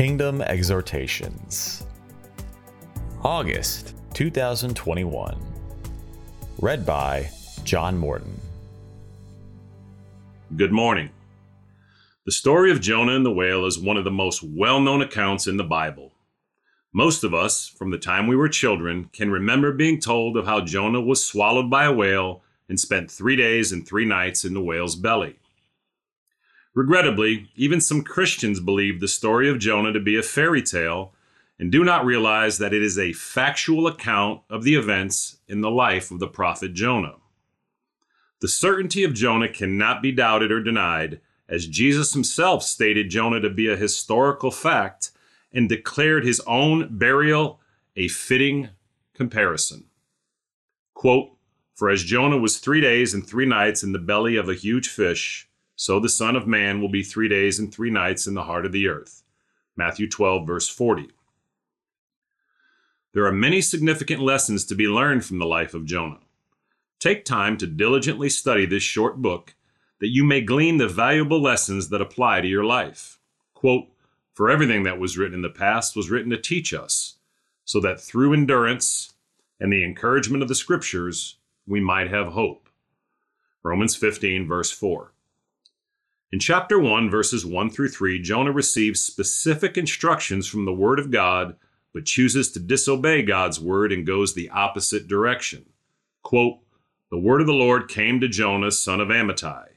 Kingdom Exhortations. August 2021. Read by John Morton. Good morning. The story of Jonah and the whale is one of the most well known accounts in the Bible. Most of us, from the time we were children, can remember being told of how Jonah was swallowed by a whale and spent three days and three nights in the whale's belly. Regrettably, even some Christians believe the story of Jonah to be a fairy tale and do not realize that it is a factual account of the events in the life of the prophet Jonah. The certainty of Jonah cannot be doubted or denied, as Jesus himself stated Jonah to be a historical fact and declared his own burial a fitting comparison. Quote, For as Jonah was three days and three nights in the belly of a huge fish, so the Son of Man will be three days and three nights in the heart of the earth. Matthew 12, verse 40. There are many significant lessons to be learned from the life of Jonah. Take time to diligently study this short book that you may glean the valuable lessons that apply to your life. Quote, For everything that was written in the past was written to teach us, so that through endurance and the encouragement of the Scriptures we might have hope. Romans 15, verse 4. In chapter 1, verses 1 through 3, Jonah receives specific instructions from the Word of God, but chooses to disobey God's Word and goes the opposite direction. Quote, The Word of the Lord came to Jonah, son of Amittai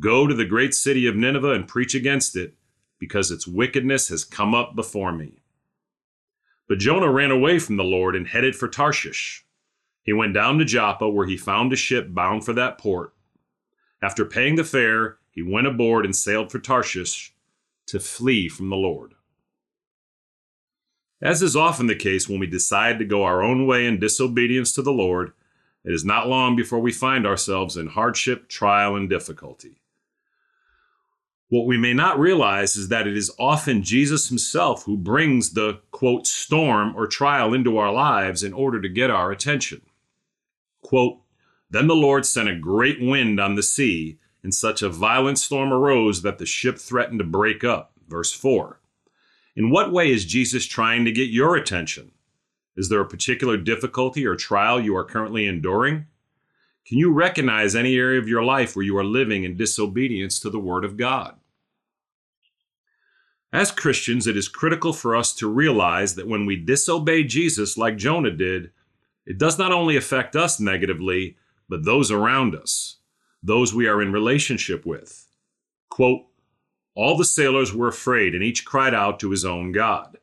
Go to the great city of Nineveh and preach against it, because its wickedness has come up before me. But Jonah ran away from the Lord and headed for Tarshish. He went down to Joppa, where he found a ship bound for that port. After paying the fare, he went aboard and sailed for Tarshish to flee from the Lord. As is often the case when we decide to go our own way in disobedience to the Lord, it is not long before we find ourselves in hardship, trial, and difficulty. What we may not realize is that it is often Jesus himself who brings the quote storm or trial into our lives in order to get our attention. Quote, then the Lord sent a great wind on the sea, and such a violent storm arose that the ship threatened to break up. Verse 4. In what way is Jesus trying to get your attention? Is there a particular difficulty or trial you are currently enduring? Can you recognize any area of your life where you are living in disobedience to the Word of God? As Christians, it is critical for us to realize that when we disobey Jesus like Jonah did, it does not only affect us negatively, but those around us those we are in relationship with. Quote, All the sailors were afraid, and each cried out to his own God.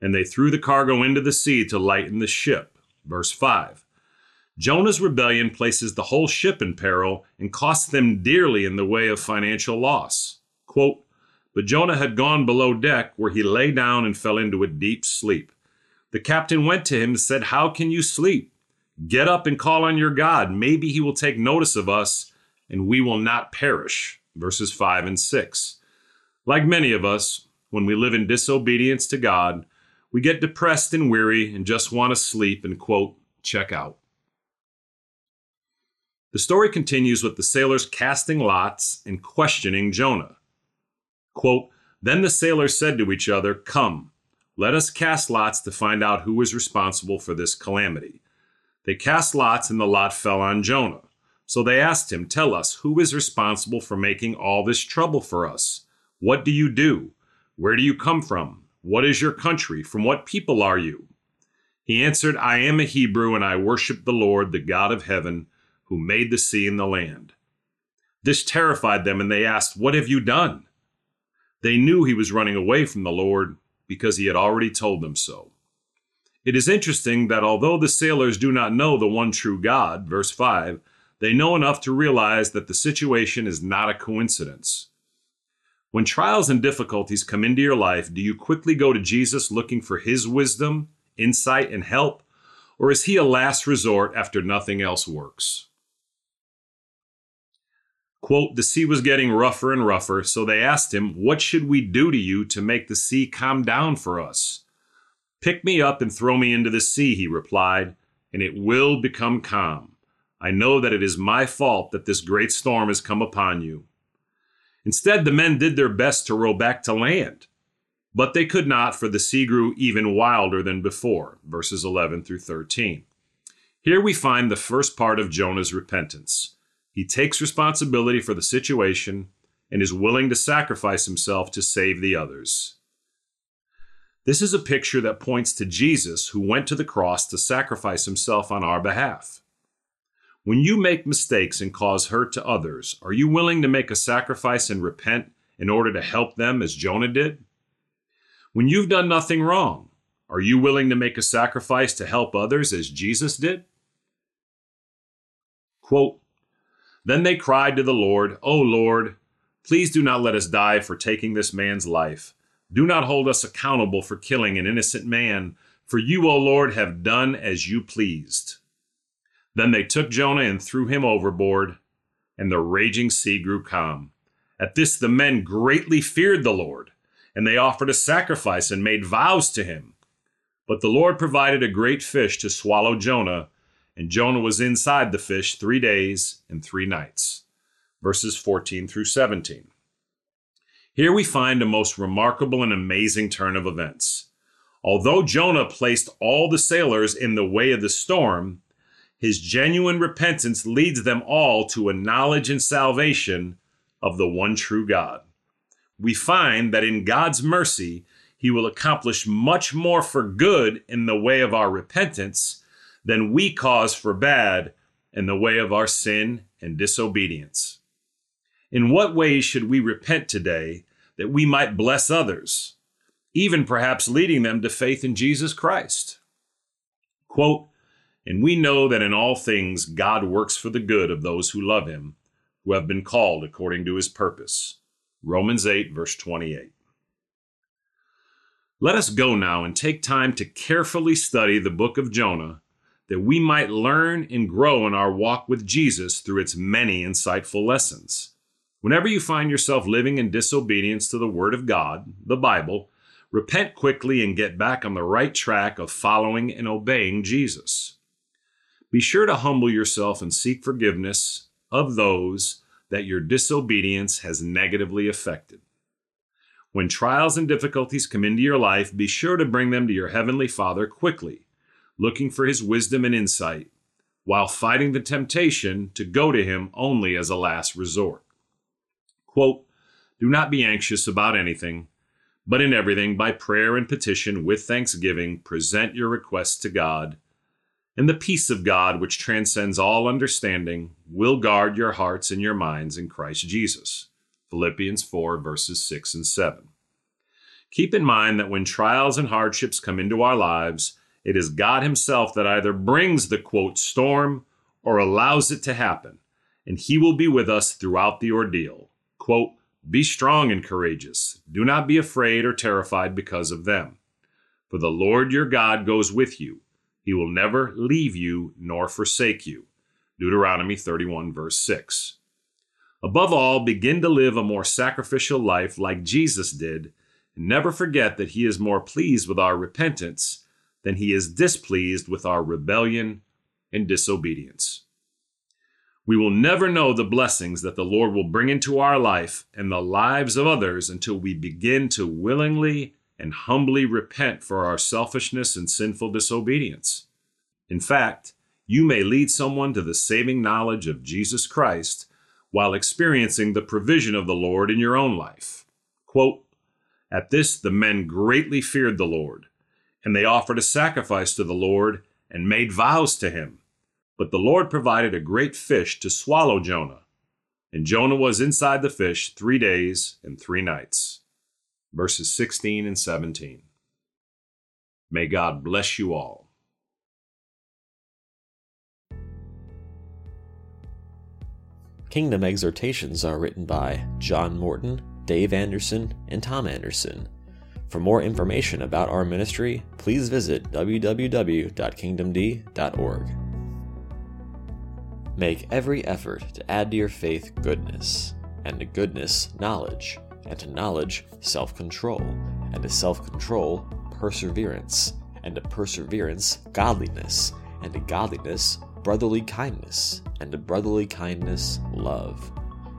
And they threw the cargo into the sea to lighten the ship. Verse 5. Jonah's rebellion places the whole ship in peril and costs them dearly in the way of financial loss. Quote, but Jonah had gone below deck, where he lay down and fell into a deep sleep. The captain went to him and said, How can you sleep? Get up and call on your God. Maybe he will take notice of us and we will not perish. Verses 5 and 6. Like many of us, when we live in disobedience to God, we get depressed and weary and just want to sleep and, quote, check out. The story continues with the sailors casting lots and questioning Jonah. Quote, then the sailors said to each other, Come, let us cast lots to find out who is responsible for this calamity. They cast lots, and the lot fell on Jonah. So they asked him, Tell us, who is responsible for making all this trouble for us? What do you do? Where do you come from? What is your country? From what people are you? He answered, I am a Hebrew, and I worship the Lord, the God of heaven, who made the sea and the land. This terrified them, and they asked, What have you done? They knew he was running away from the Lord because he had already told them so. It is interesting that although the sailors do not know the one true God, verse 5, they know enough to realize that the situation is not a coincidence. When trials and difficulties come into your life, do you quickly go to Jesus looking for his wisdom, insight, and help? Or is he a last resort after nothing else works? Quote, the sea was getting rougher and rougher, so they asked him, What should we do to you to make the sea calm down for us? Pick me up and throw me into the sea, he replied, and it will become calm. I know that it is my fault that this great storm has come upon you. Instead, the men did their best to row back to land. But they could not, for the sea grew even wilder than before. Verses 11 through 13. Here we find the first part of Jonah's repentance. He takes responsibility for the situation and is willing to sacrifice himself to save the others. This is a picture that points to Jesus, who went to the cross to sacrifice himself on our behalf. When you make mistakes and cause hurt to others, are you willing to make a sacrifice and repent in order to help them as Jonah did? When you've done nothing wrong, are you willing to make a sacrifice to help others as Jesus did? Quote, then they cried to the Lord, O Lord, please do not let us die for taking this man's life. Do not hold us accountable for killing an innocent man, for you, O Lord, have done as you pleased. Then they took Jonah and threw him overboard, and the raging sea grew calm. At this, the men greatly feared the Lord, and they offered a sacrifice and made vows to him. But the Lord provided a great fish to swallow Jonah, and Jonah was inside the fish three days and three nights. Verses 14 through 17. Here we find a most remarkable and amazing turn of events. Although Jonah placed all the sailors in the way of the storm, his genuine repentance leads them all to a knowledge and salvation of the one true God. We find that in God's mercy, he will accomplish much more for good in the way of our repentance than we cause for bad in the way of our sin and disobedience. In what ways should we repent today that we might bless others, even perhaps leading them to faith in Jesus Christ? Quote, and we know that in all things God works for the good of those who love him, who have been called according to his purpose. Romans 8, verse 28. Let us go now and take time to carefully study the book of Jonah that we might learn and grow in our walk with Jesus through its many insightful lessons. Whenever you find yourself living in disobedience to the Word of God, the Bible, repent quickly and get back on the right track of following and obeying Jesus. Be sure to humble yourself and seek forgiveness of those that your disobedience has negatively affected. When trials and difficulties come into your life, be sure to bring them to your Heavenly Father quickly, looking for His wisdom and insight, while fighting the temptation to go to Him only as a last resort. Quote, Do not be anxious about anything, but in everything, by prayer and petition with thanksgiving, present your requests to God. And the peace of God, which transcends all understanding, will guard your hearts and your minds in Christ Jesus. Philippians 4, verses 6 and 7. Keep in mind that when trials and hardships come into our lives, it is God Himself that either brings the quote storm or allows it to happen, and He will be with us throughout the ordeal. Quote, Be strong and courageous. Do not be afraid or terrified because of them. For the Lord your God goes with you. He will never leave you nor forsake you. Deuteronomy 31, verse 6. Above all, begin to live a more sacrificial life like Jesus did, and never forget that He is more pleased with our repentance than He is displeased with our rebellion and disobedience. We will never know the blessings that the Lord will bring into our life and the lives of others until we begin to willingly and humbly repent for our selfishness and sinful disobedience. In fact, you may lead someone to the saving knowledge of Jesus Christ while experiencing the provision of the Lord in your own life. Quote, At this the men greatly feared the Lord, and they offered a sacrifice to the Lord and made vows to him. But the Lord provided a great fish to swallow Jonah, and Jonah was inside the fish three days and three nights. Verses 16 and 17. May God bless you all. Kingdom Exhortations are written by John Morton, Dave Anderson, and Tom Anderson. For more information about our ministry, please visit www.kingdomd.org. Make every effort to add to your faith goodness, and to goodness, knowledge, and to knowledge, self control, and to self control, perseverance, and to perseverance, godliness, and to godliness, brotherly kindness, and to brotherly kindness, love.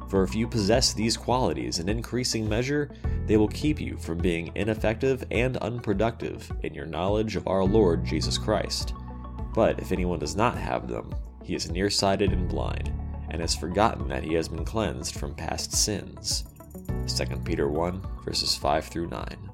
For if you possess these qualities in increasing measure, they will keep you from being ineffective and unproductive in your knowledge of our Lord Jesus Christ. But if anyone does not have them, he is nearsighted and blind, and has forgotten that he has been cleansed from past sins. 2 Peter 1, verses 5 through 9.